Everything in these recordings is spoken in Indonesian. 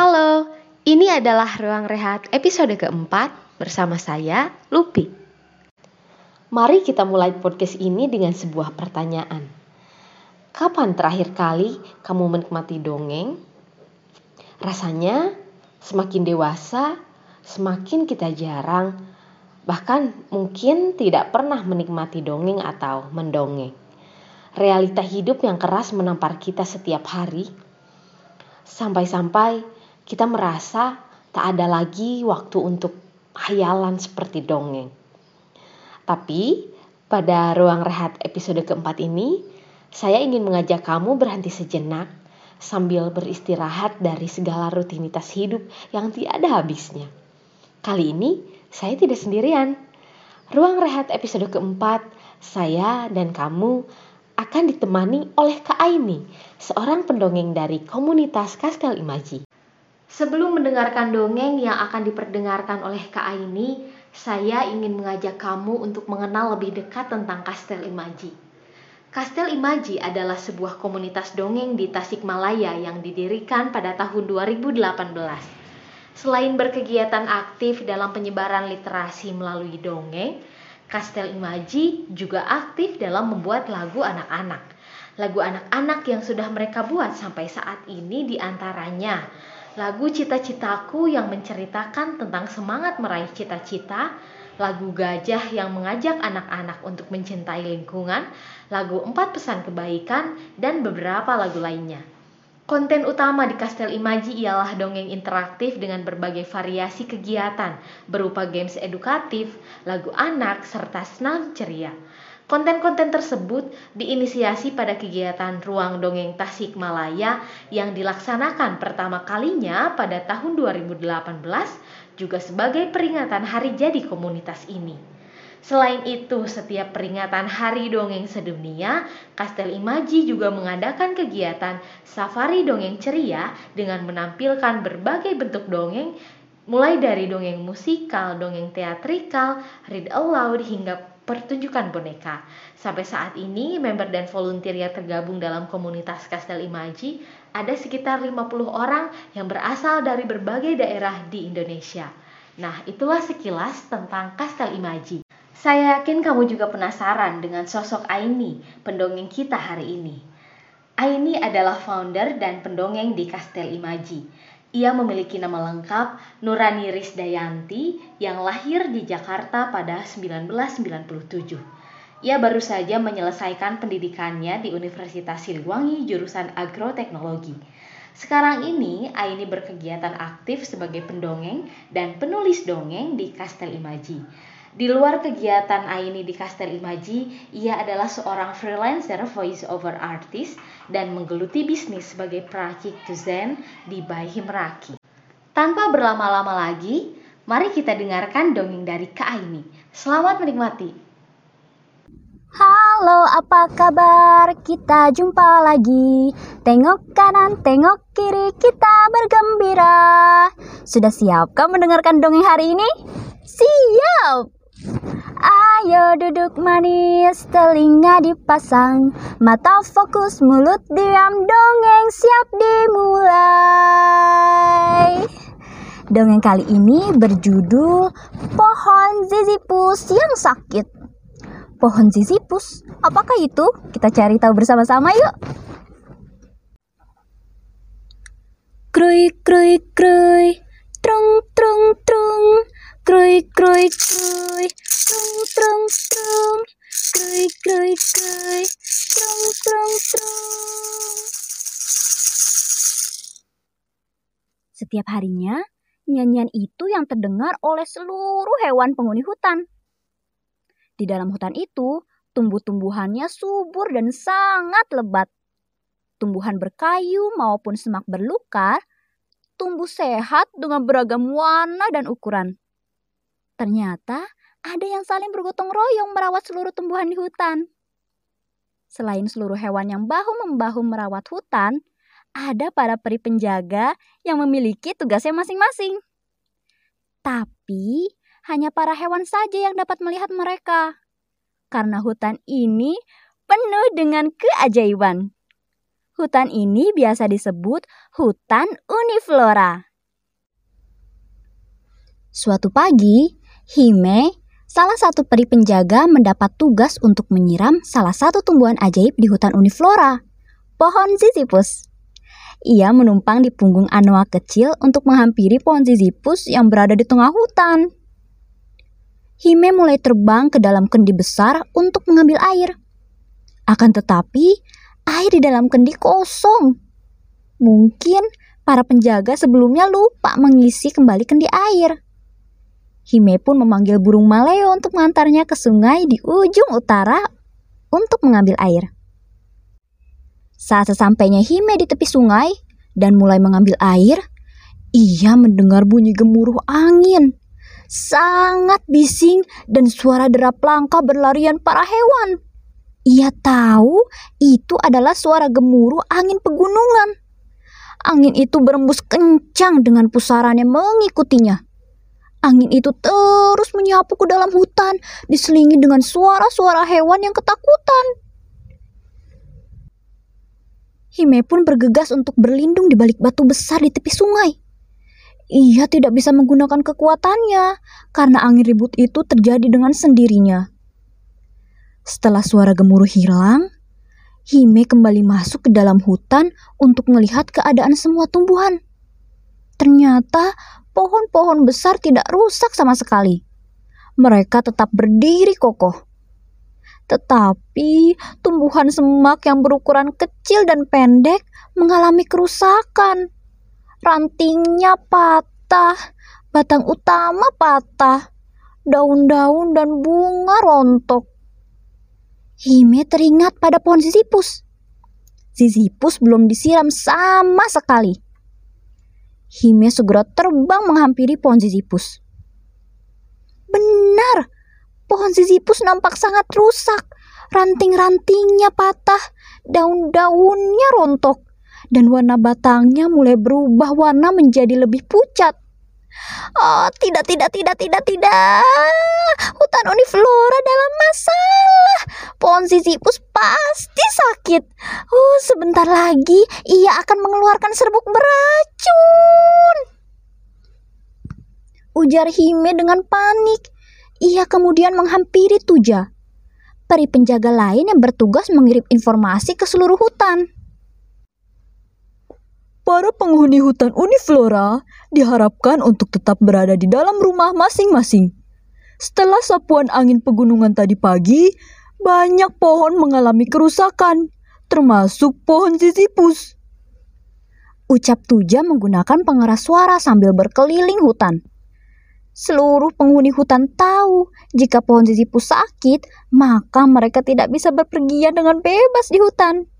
Halo, ini adalah Ruang Rehat episode keempat bersama saya, Lupi. Mari kita mulai podcast ini dengan sebuah pertanyaan. Kapan terakhir kali kamu menikmati dongeng? Rasanya semakin dewasa, semakin kita jarang, bahkan mungkin tidak pernah menikmati dongeng atau mendongeng. Realita hidup yang keras menampar kita setiap hari, sampai-sampai kita merasa tak ada lagi waktu untuk hayalan seperti dongeng. Tapi pada ruang rehat episode keempat ini, saya ingin mengajak kamu berhenti sejenak sambil beristirahat dari segala rutinitas hidup yang tiada habisnya. Kali ini saya tidak sendirian. Ruang rehat episode keempat, saya dan kamu akan ditemani oleh Kak Aini, seorang pendongeng dari komunitas Kastel Imaji. Sebelum mendengarkan dongeng yang akan diperdengarkan oleh Kak Aini, saya ingin mengajak kamu untuk mengenal lebih dekat tentang Kastel Imaji. Kastel Imaji adalah sebuah komunitas dongeng di Tasikmalaya yang didirikan pada tahun 2018. Selain berkegiatan aktif dalam penyebaran literasi melalui dongeng, Kastel Imaji juga aktif dalam membuat lagu anak-anak. Lagu anak-anak yang sudah mereka buat sampai saat ini di antaranya lagu Cita-Citaku yang menceritakan tentang semangat meraih cita-cita, lagu Gajah yang mengajak anak-anak untuk mencintai lingkungan, lagu Empat Pesan Kebaikan, dan beberapa lagu lainnya. Konten utama di Kastel Imaji ialah dongeng interaktif dengan berbagai variasi kegiatan berupa games edukatif, lagu anak, serta senam ceria. Konten-konten tersebut diinisiasi pada kegiatan Ruang Dongeng Tasikmalaya yang dilaksanakan pertama kalinya pada tahun 2018 juga sebagai peringatan hari jadi komunitas ini. Selain itu, setiap peringatan Hari Dongeng Sedunia, Kastel Imaji juga mengadakan kegiatan Safari Dongeng Ceria dengan menampilkan berbagai bentuk dongeng mulai dari dongeng musikal, dongeng teatrikal, read aloud hingga pertunjukan boneka. Sampai saat ini, member dan volunteer yang tergabung dalam komunitas Kastel Imaji ada sekitar 50 orang yang berasal dari berbagai daerah di Indonesia. Nah, itulah sekilas tentang Kastel Imaji. Saya yakin kamu juga penasaran dengan sosok Aini, pendongeng kita hari ini. Aini adalah founder dan pendongeng di Kastel Imaji. Ia memiliki nama lengkap Nurani Risdayanti yang lahir di Jakarta pada 1997. Ia baru saja menyelesaikan pendidikannya di Universitas Siliwangi jurusan Agroteknologi. Sekarang ini Aini berkegiatan aktif sebagai pendongeng dan penulis dongeng di Kastel Imaji. Di luar kegiatan Aini di Kastel Imaji, ia adalah seorang freelancer voice over artist dan menggeluti bisnis sebagai peracik desain di Bayi Meraki. Tanpa berlama-lama lagi, mari kita dengarkan dongeng dari Kak Aini. Selamat menikmati. Halo, apa kabar? Kita jumpa lagi. Tengok kanan, tengok kiri, kita bergembira. Sudah siapkah mendengarkan dongeng hari ini? Siap! Ayo duduk manis, telinga dipasang, mata fokus, mulut diam, dongeng siap dimulai. Dongeng kali ini berjudul Pohon Zizipus yang Sakit. Pohon Zizipus, apakah itu? Kita cari tahu bersama-sama yuk. Krui krui krui, trung trung trung. Krui krui krui, trung trung trung. Krui krui krui, trung trung trung. Setiap harinya, nyanyian itu yang terdengar oleh seluruh hewan penghuni hutan. Di dalam hutan itu, tumbuh-tumbuhannya subur dan sangat lebat. Tumbuhan berkayu maupun semak berlukar tumbuh sehat dengan beragam warna dan ukuran. Ternyata ada yang saling bergotong royong merawat seluruh tumbuhan di hutan. Selain seluruh hewan yang bahu-membahu merawat hutan, ada para peri penjaga yang memiliki tugasnya masing-masing. Tapi hanya para hewan saja yang dapat melihat mereka. Karena hutan ini penuh dengan keajaiban. Hutan ini biasa disebut hutan uniflora. Suatu pagi, Hime, salah satu peri penjaga mendapat tugas untuk menyiram salah satu tumbuhan ajaib di hutan uniflora, pohon Ziziphus. Ia menumpang di punggung Anoa kecil untuk menghampiri pohon Ziziphus yang berada di tengah hutan. Hime mulai terbang ke dalam kendi besar untuk mengambil air. Akan tetapi, air di dalam kendi kosong. Mungkin para penjaga sebelumnya lupa mengisi kembali kendi air. Hime pun memanggil burung maleo untuk mengantarnya ke sungai di ujung utara untuk mengambil air. Saat sesampainya Hime di tepi sungai dan mulai mengambil air, ia mendengar bunyi gemuruh angin. Sangat bising dan suara derap langkah berlarian para hewan. Ia tahu itu adalah suara gemuruh angin pegunungan. Angin itu berembus kencang dengan pusarannya mengikutinya. Angin itu terus menyapu ke dalam hutan, diselingi dengan suara-suara hewan yang ketakutan. Hime pun bergegas untuk berlindung di balik batu besar di tepi sungai. Ia tidak bisa menggunakan kekuatannya karena angin ribut itu terjadi dengan sendirinya. Setelah suara gemuruh hilang, Hime kembali masuk ke dalam hutan untuk melihat keadaan semua tumbuhan. Ternyata pohon-pohon besar tidak rusak sama sekali. Mereka tetap berdiri kokoh. Tetapi tumbuhan semak yang berukuran kecil dan pendek mengalami kerusakan. Rantingnya patah, batang utama patah, daun-daun dan bunga rontok. Hime teringat pada pohon Zizipus. Zizipus belum disiram sama sekali. Hime segera terbang menghampiri pohon Zizipus. Benar, pohon Zizipus nampak sangat rusak. Ranting-rantingnya patah, daun-daunnya rontok, dan warna batangnya mulai berubah warna menjadi lebih pucat. Oh, tidak, tidak, tidak, tidak, tidak. Hutan uniflora dalam masalah. Pohon Sisyphus pasti sakit. Oh, sebentar lagi ia akan mengeluarkan serbuk beracun. Ujar Hime dengan panik. Ia kemudian menghampiri Tuja, peri penjaga lain yang bertugas mengirim informasi ke seluruh hutan para penghuni hutan uniflora diharapkan untuk tetap berada di dalam rumah masing-masing. Setelah sapuan angin pegunungan tadi pagi, banyak pohon mengalami kerusakan, termasuk pohon zizipus. Ucap Tuja menggunakan pengeras suara sambil berkeliling hutan. Seluruh penghuni hutan tahu jika pohon zizipus sakit, maka mereka tidak bisa berpergian dengan bebas di hutan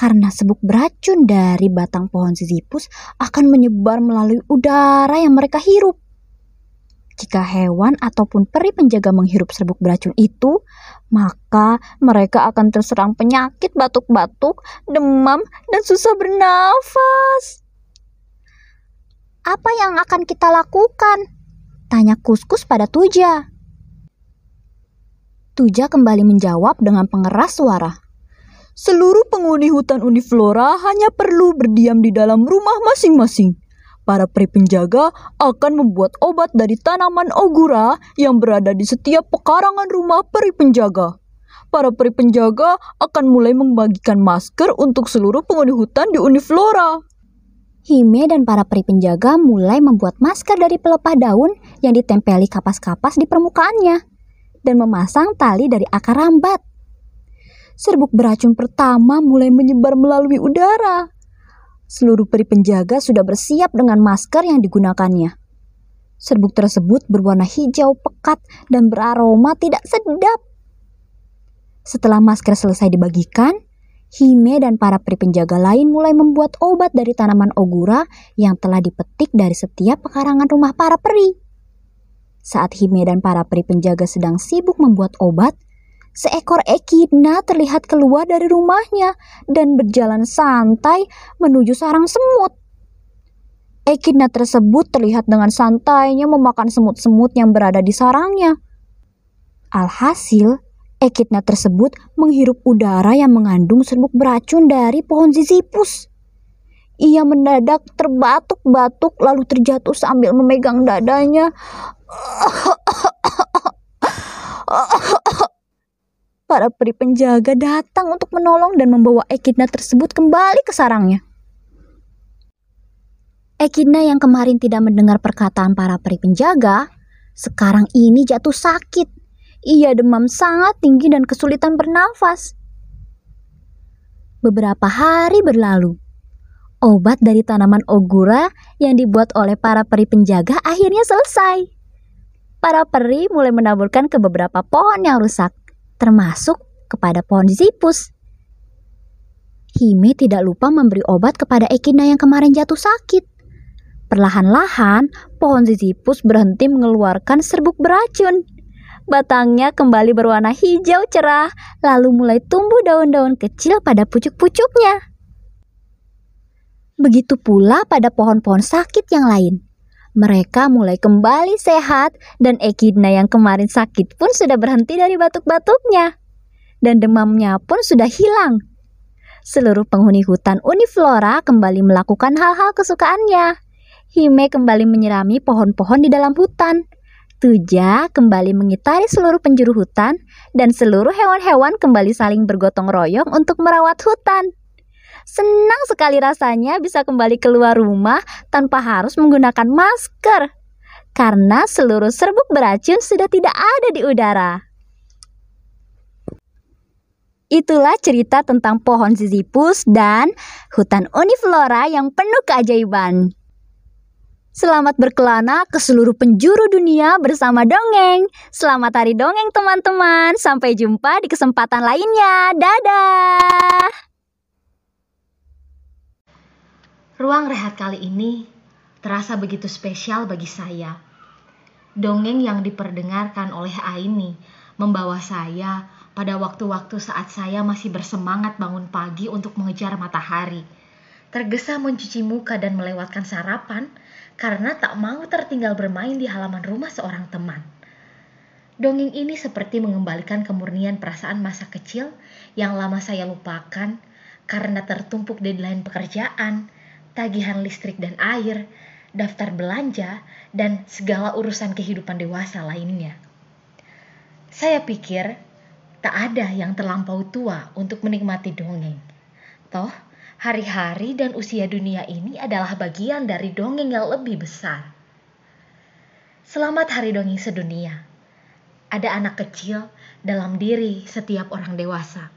karena sebuk beracun dari batang pohon Sisyphus akan menyebar melalui udara yang mereka hirup. Jika hewan ataupun peri penjaga menghirup serbuk beracun itu, maka mereka akan terserang penyakit batuk-batuk, demam, dan susah bernafas. Apa yang akan kita lakukan? Tanya Kuskus pada Tuja. Tuja kembali menjawab dengan pengeras suara. Seluruh penghuni hutan uniflora hanya perlu berdiam di dalam rumah masing-masing. Para peri penjaga akan membuat obat dari tanaman ogura yang berada di setiap pekarangan rumah peri penjaga. Para peri penjaga akan mulai membagikan masker untuk seluruh penghuni hutan di uniflora. Hime dan para peri penjaga mulai membuat masker dari pelepah daun yang ditempeli kapas-kapas di permukaannya dan memasang tali dari akar rambat serbuk beracun pertama mulai menyebar melalui udara. Seluruh peri penjaga sudah bersiap dengan masker yang digunakannya. Serbuk tersebut berwarna hijau pekat dan beraroma tidak sedap. Setelah masker selesai dibagikan, Hime dan para peri penjaga lain mulai membuat obat dari tanaman ogura yang telah dipetik dari setiap pekarangan rumah para peri. Saat Hime dan para peri penjaga sedang sibuk membuat obat, seekor ekidna terlihat keluar dari rumahnya dan berjalan santai menuju sarang semut. Ekidna tersebut terlihat dengan santainya memakan semut-semut yang berada di sarangnya. Alhasil, ekidna tersebut menghirup udara yang mengandung serbuk beracun dari pohon zizipus. Ia mendadak terbatuk-batuk lalu terjatuh sambil memegang dadanya. Para peri penjaga datang untuk menolong dan membawa Ekidna tersebut kembali ke sarangnya. Ekidna yang kemarin tidak mendengar perkataan para peri penjaga, sekarang ini jatuh sakit. Ia demam sangat tinggi dan kesulitan bernafas. Beberapa hari berlalu obat dari tanaman ogura yang dibuat oleh para peri penjaga akhirnya selesai. Para peri mulai menaburkan ke beberapa pohon yang rusak, termasuk kepada pohon zipus. Hime tidak lupa memberi obat kepada Ekina yang kemarin jatuh sakit. Perlahan-lahan, pohon zizipus berhenti mengeluarkan serbuk beracun. Batangnya kembali berwarna hijau cerah, lalu mulai tumbuh daun-daun kecil pada pucuk-pucuknya. Begitu pula pada pohon-pohon sakit yang lain. Mereka mulai kembali sehat dan Ekidna yang kemarin sakit pun sudah berhenti dari batuk-batuknya. Dan demamnya pun sudah hilang. Seluruh penghuni hutan Uniflora kembali melakukan hal-hal kesukaannya. Hime kembali menyirami pohon-pohon di dalam hutan. Tuja kembali mengitari seluruh penjuru hutan dan seluruh hewan-hewan kembali saling bergotong royong untuk merawat hutan. Senang sekali rasanya bisa kembali keluar rumah tanpa harus menggunakan masker. Karena seluruh serbuk beracun sudah tidak ada di udara. Itulah cerita tentang pohon zizipus dan hutan uniflora yang penuh keajaiban. Selamat berkelana ke seluruh penjuru dunia bersama dongeng. Selamat hari dongeng teman-teman. Sampai jumpa di kesempatan lainnya. Dadah. Ruang rehat kali ini terasa begitu spesial bagi saya. Dongeng yang diperdengarkan oleh Aini membawa saya pada waktu-waktu saat saya masih bersemangat bangun pagi untuk mengejar matahari. Tergesa mencuci muka dan melewatkan sarapan karena tak mau tertinggal bermain di halaman rumah seorang teman. Dongeng ini seperti mengembalikan kemurnian perasaan masa kecil yang lama saya lupakan karena tertumpuk deadline pekerjaan, tagihan listrik dan air, daftar belanja, dan segala urusan kehidupan dewasa lainnya. Saya pikir tak ada yang terlampau tua untuk menikmati dongeng. Toh, hari-hari dan usia dunia ini adalah bagian dari dongeng yang lebih besar. Selamat Hari Dongeng Sedunia. Ada anak kecil dalam diri setiap orang dewasa.